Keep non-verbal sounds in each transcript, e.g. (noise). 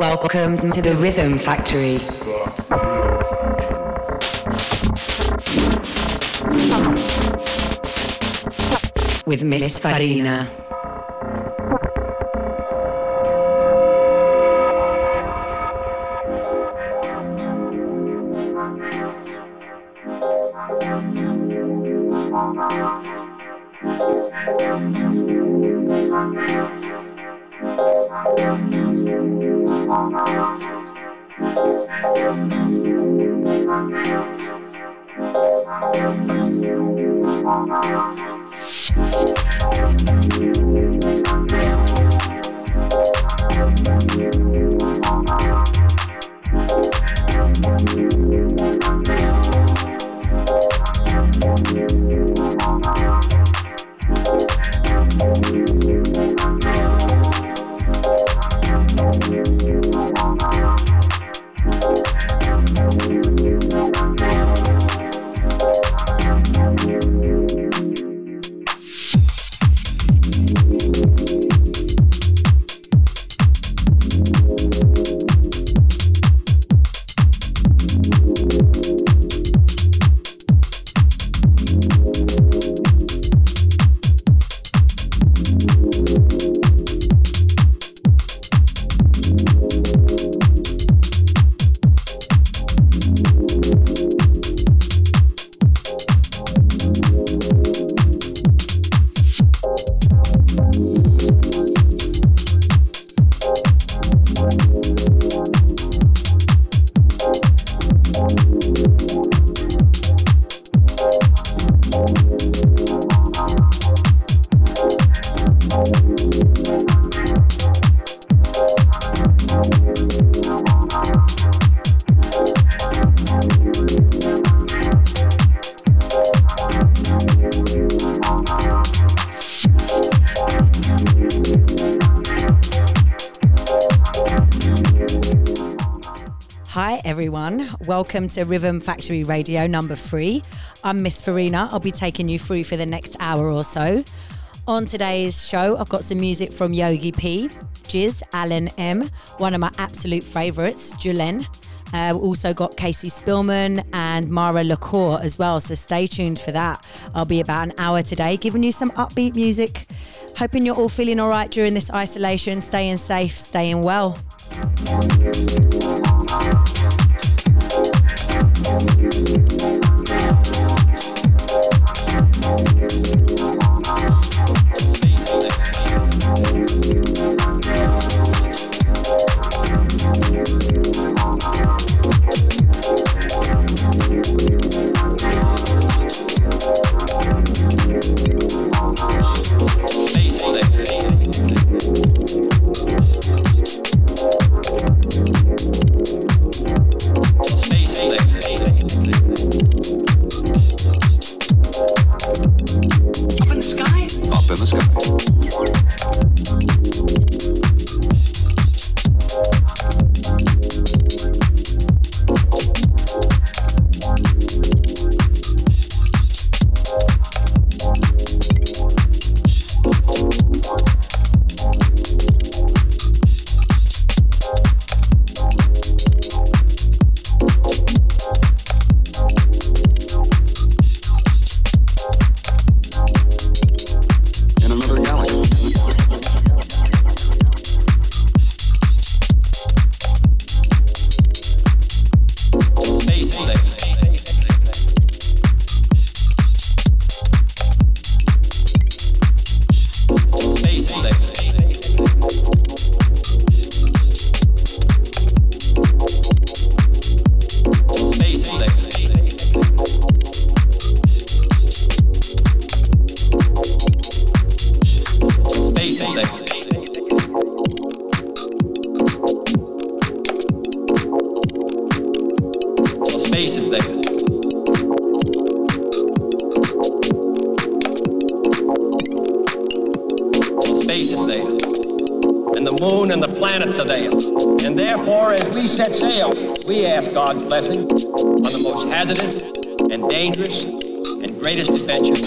Welcome to the Rhythm Factory. With Miss Farina. Welcome to Rhythm Factory Radio number three. I'm Miss Farina. I'll be taking you through for the next hour or so. On today's show, I've got some music from Yogi P, Jiz, Alan M, one of my absolute favourites, Julen. Uh, also got Casey Spillman and Mara LaCour as well, so stay tuned for that. I'll be about an hour today giving you some upbeat music. Hoping you're all feeling all right during this isolation, staying safe, staying well. in the sky. Set sail, we ask God's blessing on the most hazardous and dangerous and greatest adventure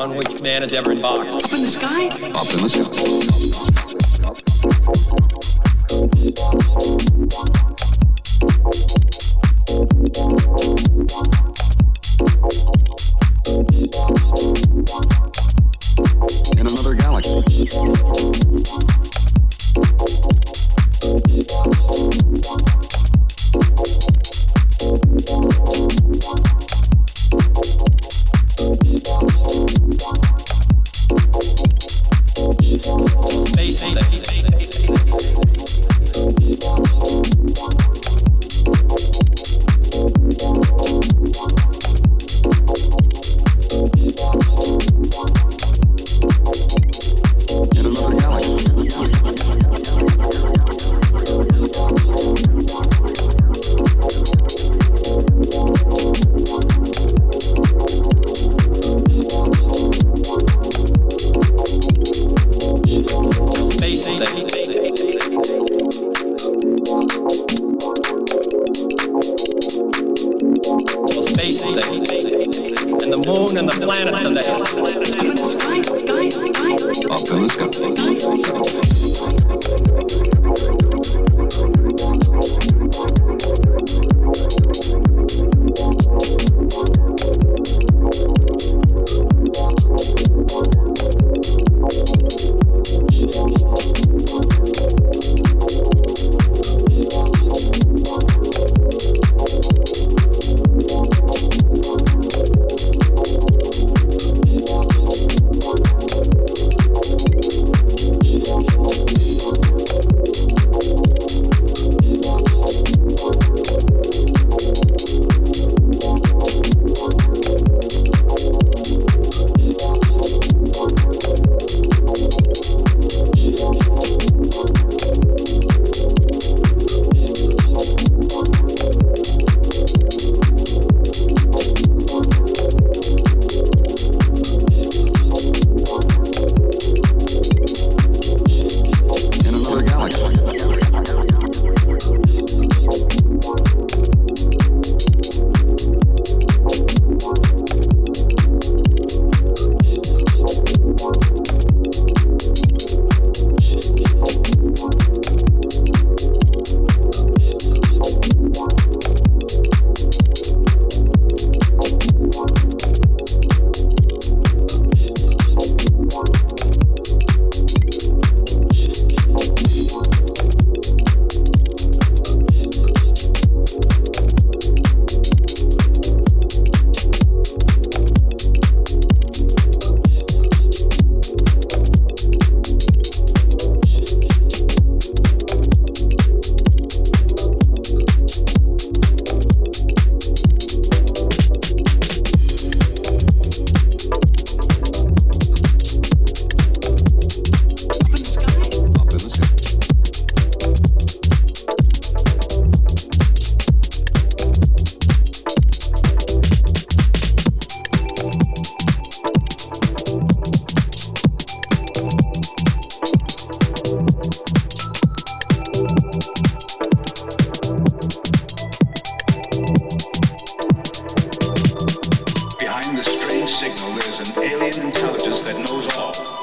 on which man has ever embarked. Up in the sky? Up in the sky. They there's an alien intelligence that knows and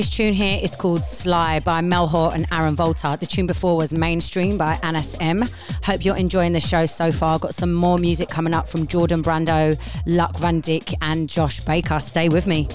This tune here is called Sly by Melhor and Aaron Volta. The tune before was Mainstream by Anas M. Hope you're enjoying the show so far. Got some more music coming up from Jordan Brando, Luuk van Dijk, and Josh Baker. Stay with me.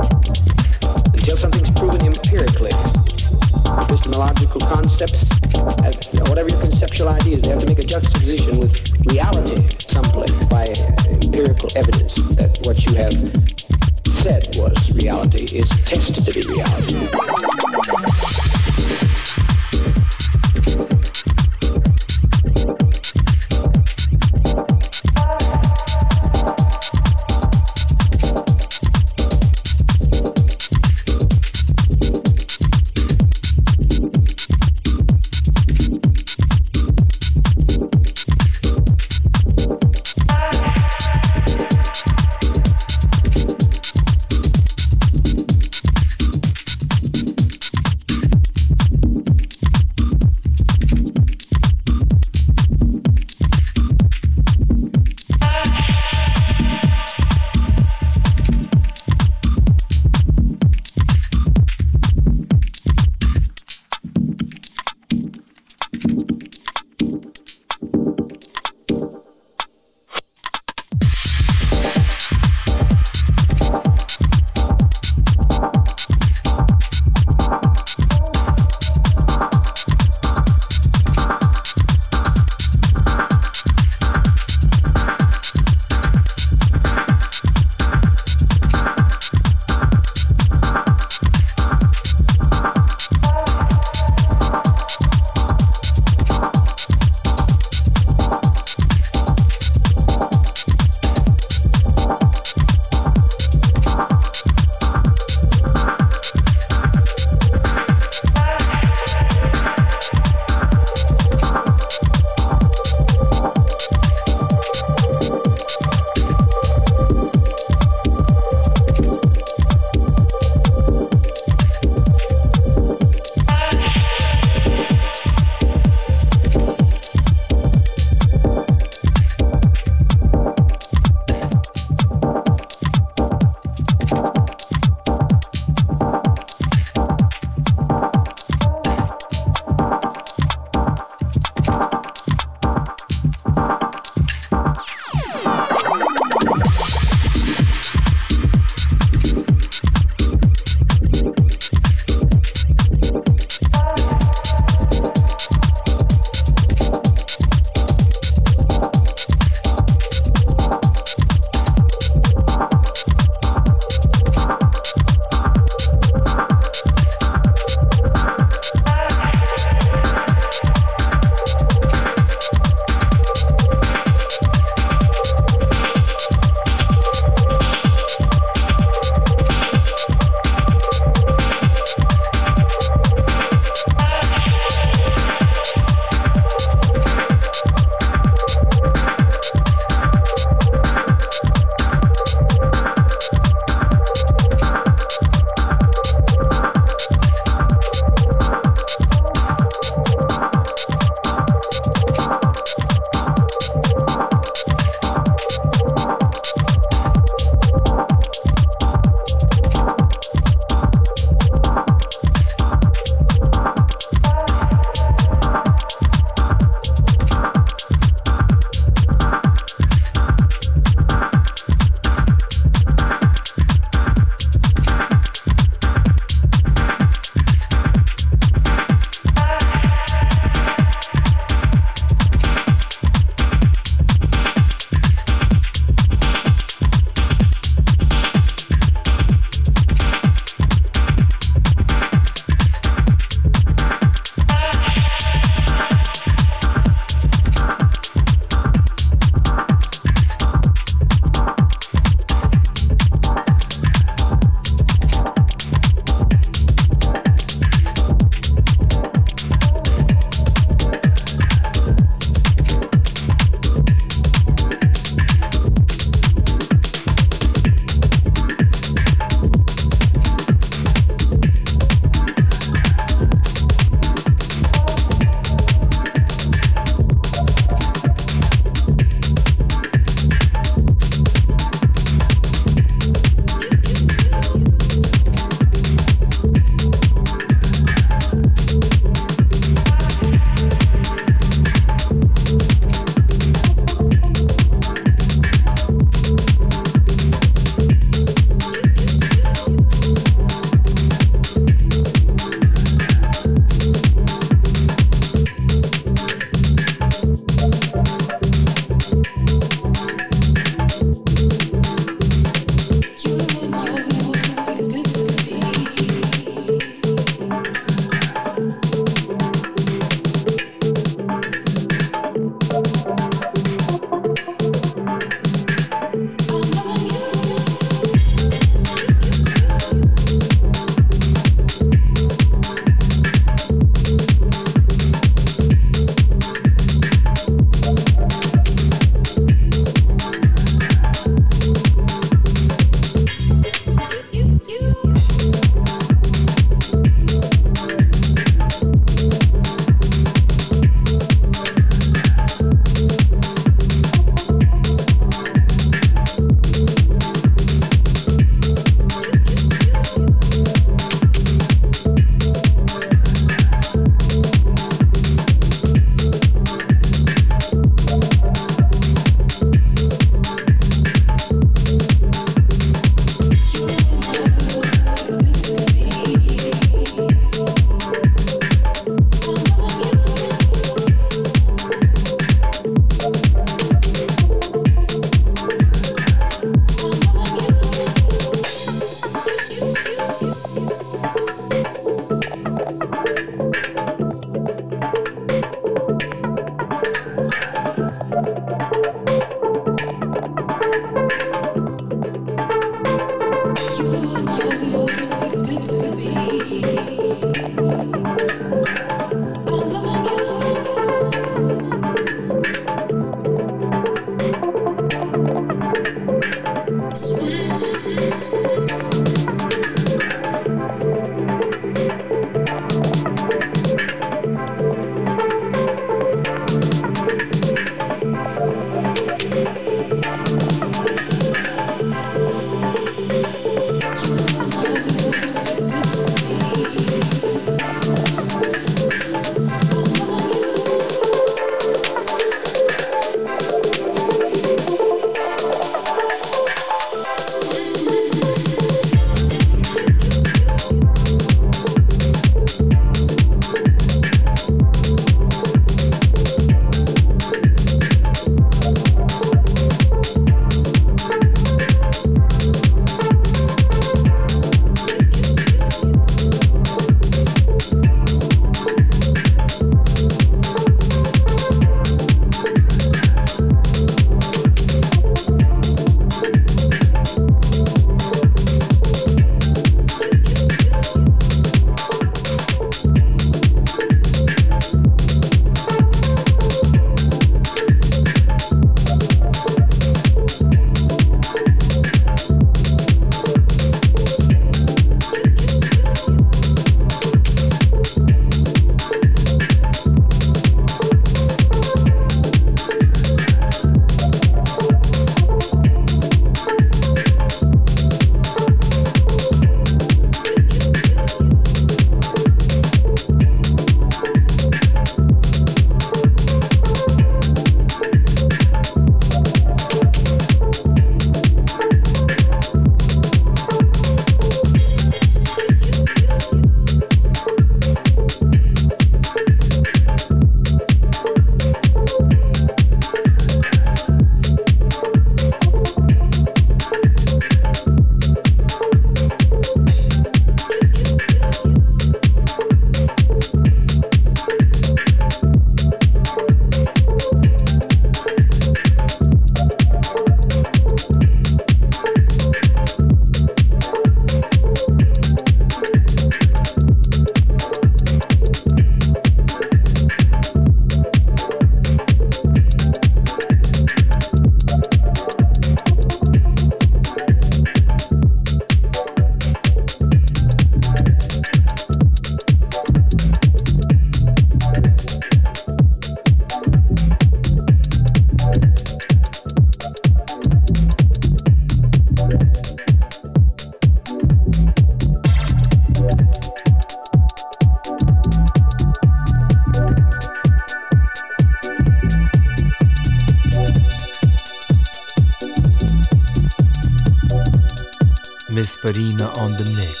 Farina on the mix.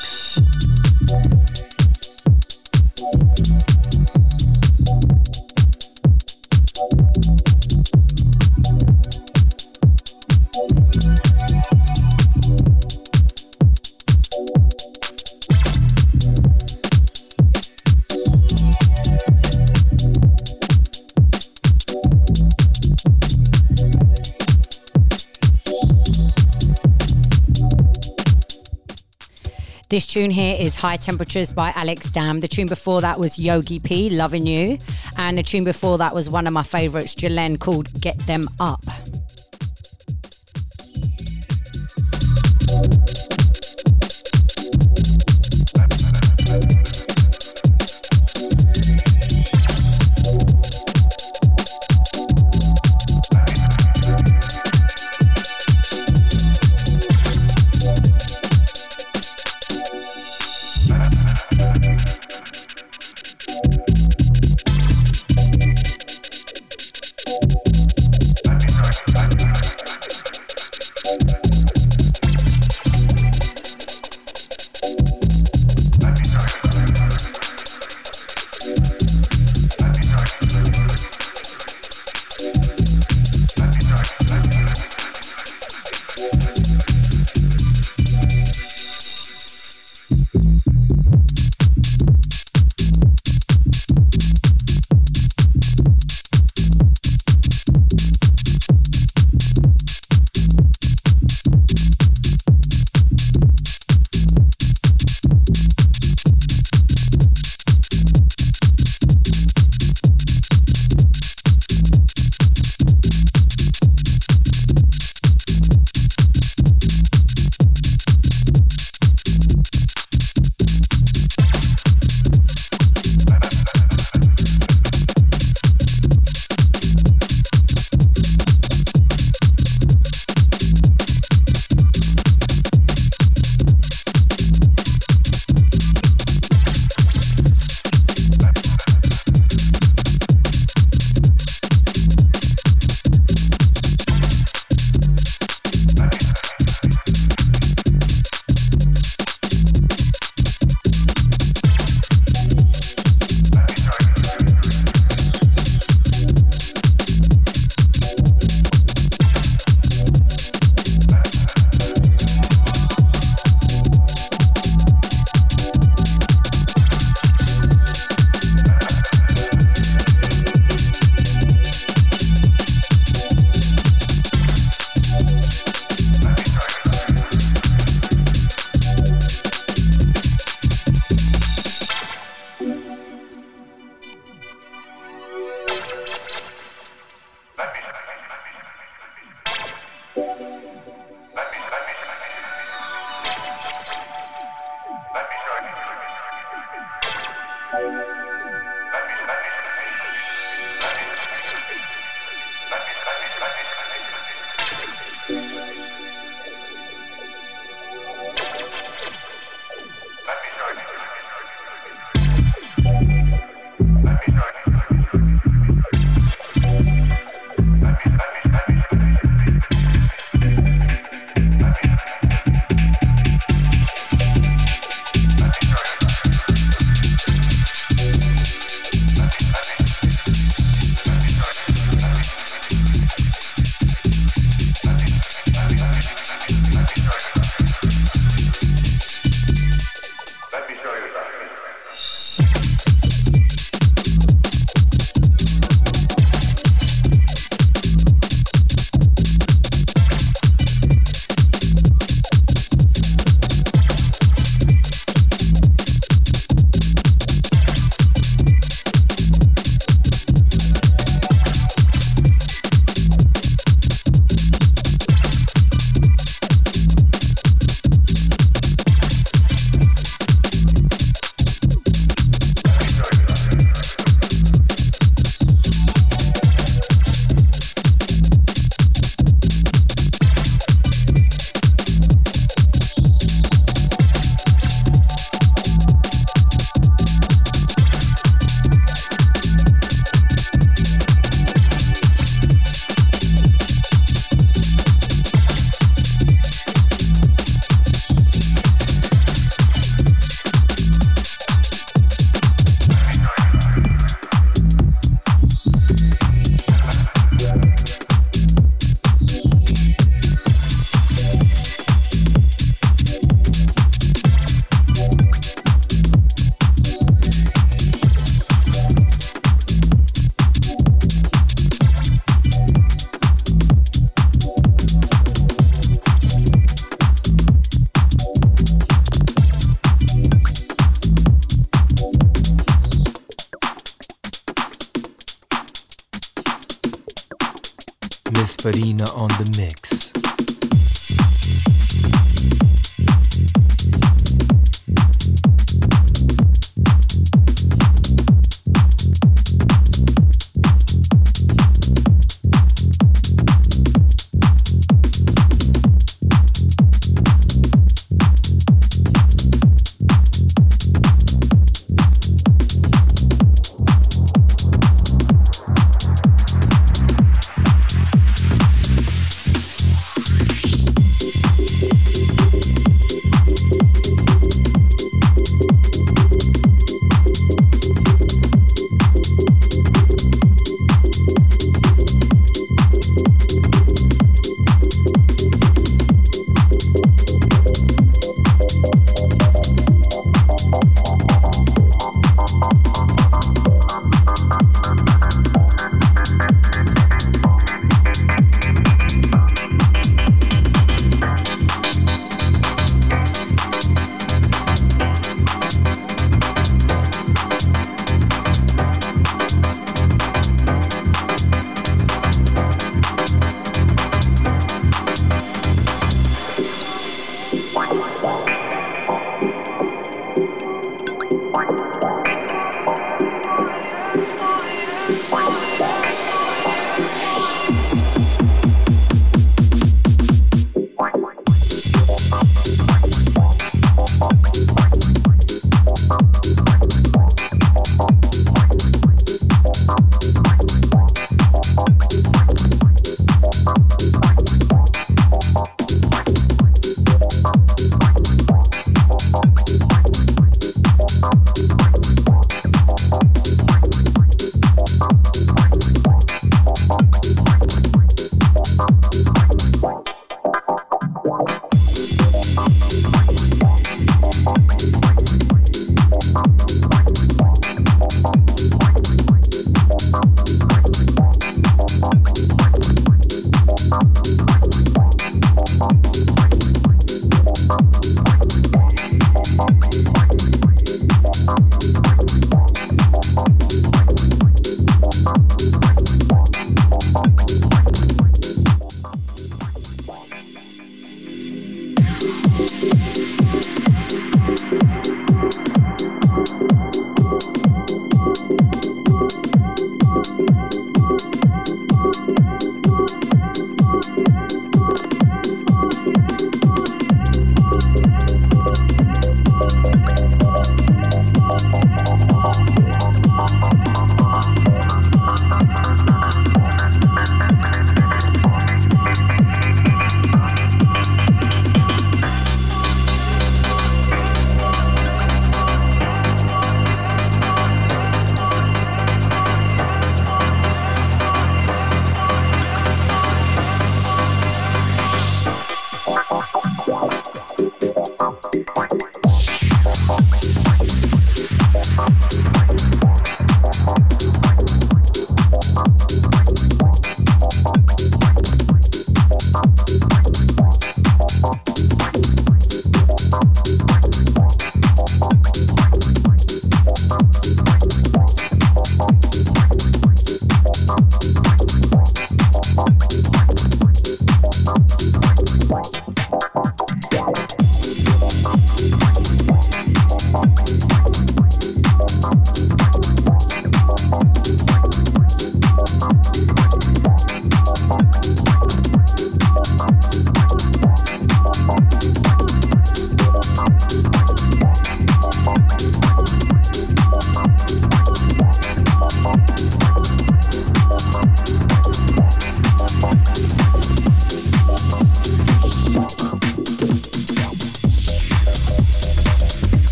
This tune here is High Temperatures by Alex Dam. The tune before that was Yogi P, Loving You. And the tune before that was one of my favourites, Jalen, called Get Them Up.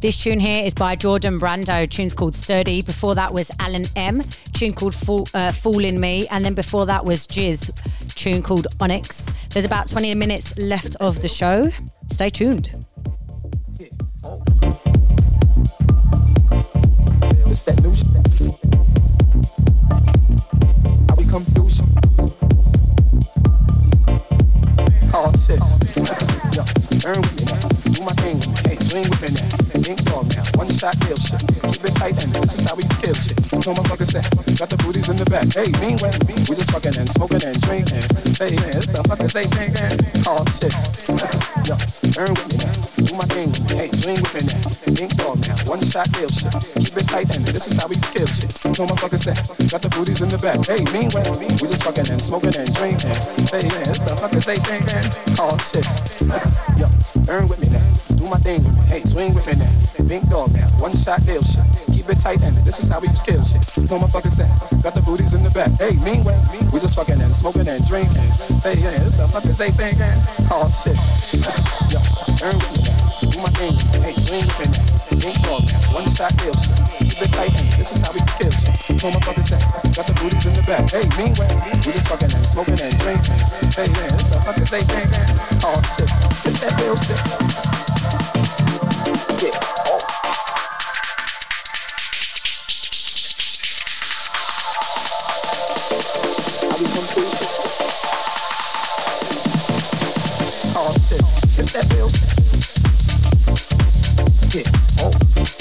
This tune here is by Jordan Brando. Tune's called Sturdy. Before that was Alan M. Tune called Fool, uh, Fool in Me. And then before that was Jizz. Tune called Onyx. There's about 20 minutes left of the show. Stay tuned. Know motherfuckers say. Got the booties in the back. Hey, meanwhile, we just fucking and smoking and drinking. Hey, man, the fuck is they thinking? Oh shit. Yo, earn with me now. Do my thing. Hey, swing with me now. Think dog now. One shot deal shit. Keep it tight and this is how we feel shit. know motherfuckers say. Got the booties in the back. Hey, meanwhile, we just fucking and smoking and drinking. Hey, man, the fuck is they thinking? Oh shit. (laughs) Yo, earn (laughs) with me now. My thing. Hey, swing with me now. Think dog now. One shot deal shit keep it tight and this is how we kill shit. No motherfuckers that got the booties in the back. Hey, meanwhile, we just fucking and smoking and drinking. Hey, yeah, what the fuck is they thinking? Oh shit. Yo, earn with me now. Do my thing. Hey, swing with me now. Drink all now. One shot kill shit. Keep it tight and this is how we kill shit. No motherfuckers that got the booties in the back. Hey, meanwhile, we just fucking and smoking and drinking. Hey, yeah, what the fuck oh, is they thinking? Oh shit. It's that real shit. Yeah. Oh.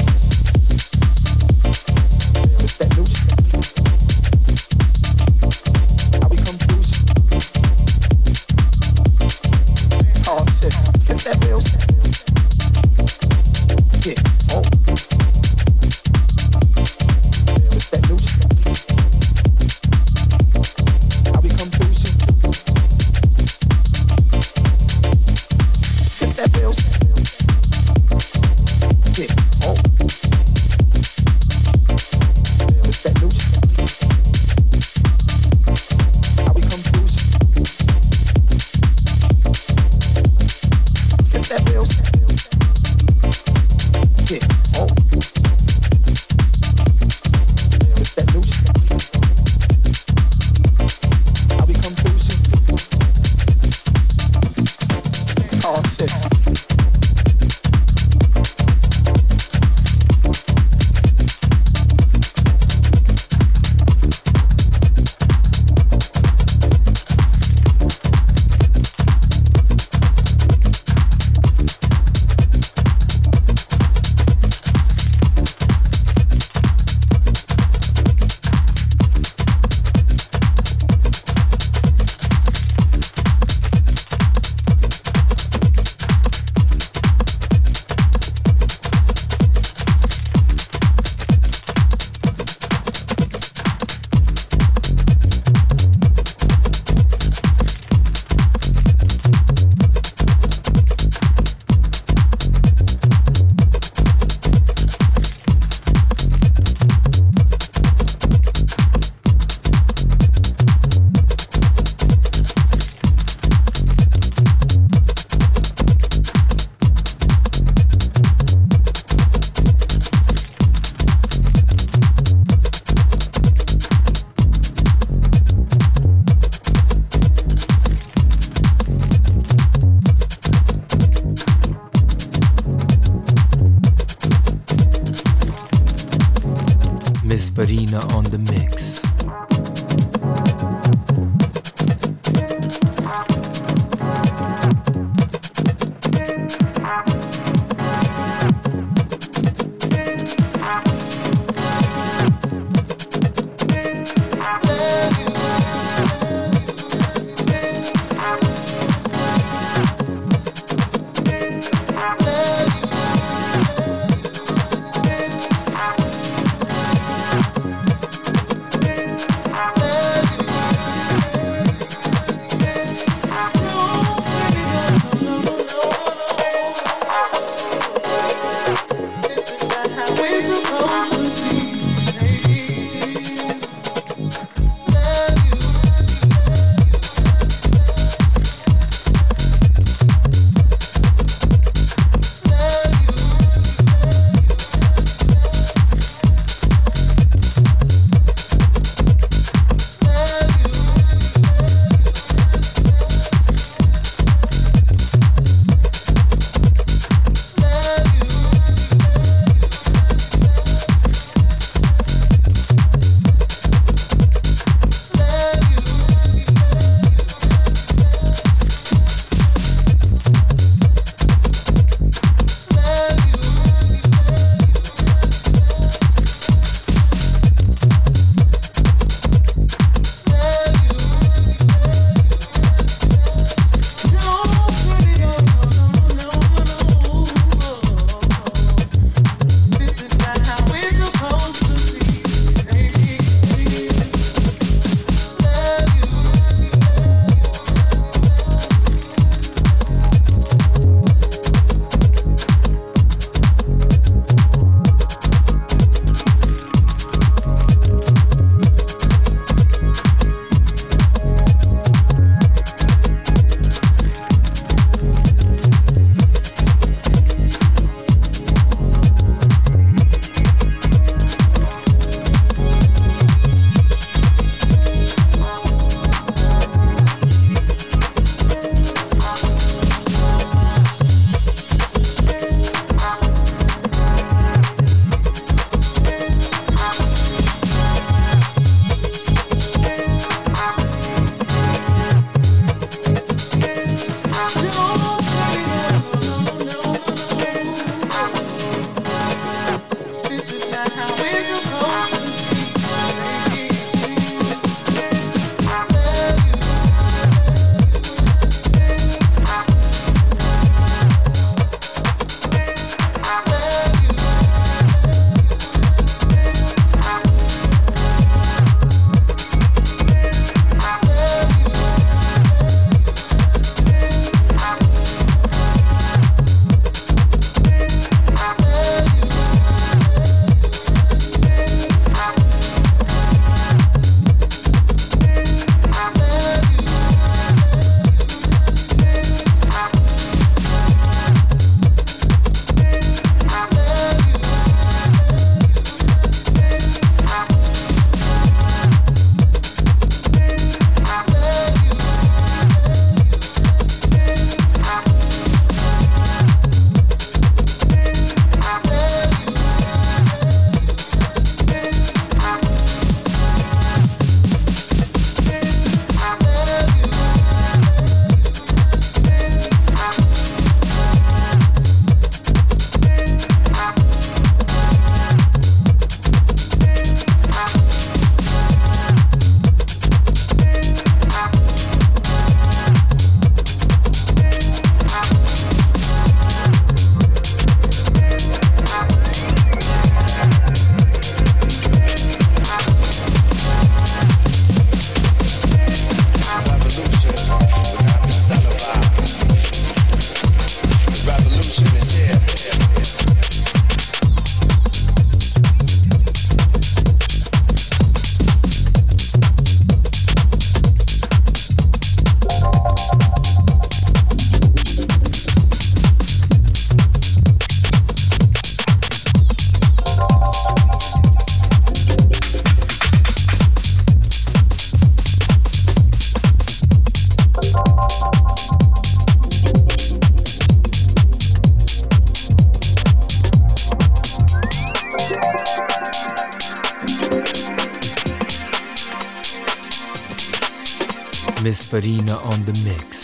Farina on the mix.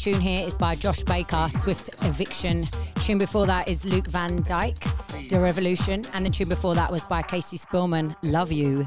Tune here is by Josh Baker, Swift Eviction. Tune before that is Luuk van Dijk, The Revolution. And the tune before that was by Casey Spillman, Love You.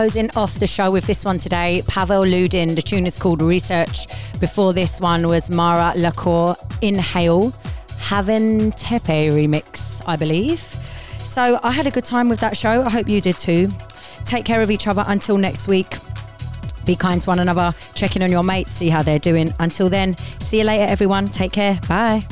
Closing off the show with this one today. Pavel Ludin. The tune is called Research. Before this one was Mara Lacour, Inhale, Haven Tepe remix, I believe. So I had a good time with that show. I hope you did too. Take care of each other until next week. Be kind to one another. Check in on your mates, see how they're doing. Until then, see you later, everyone. Take care. Bye.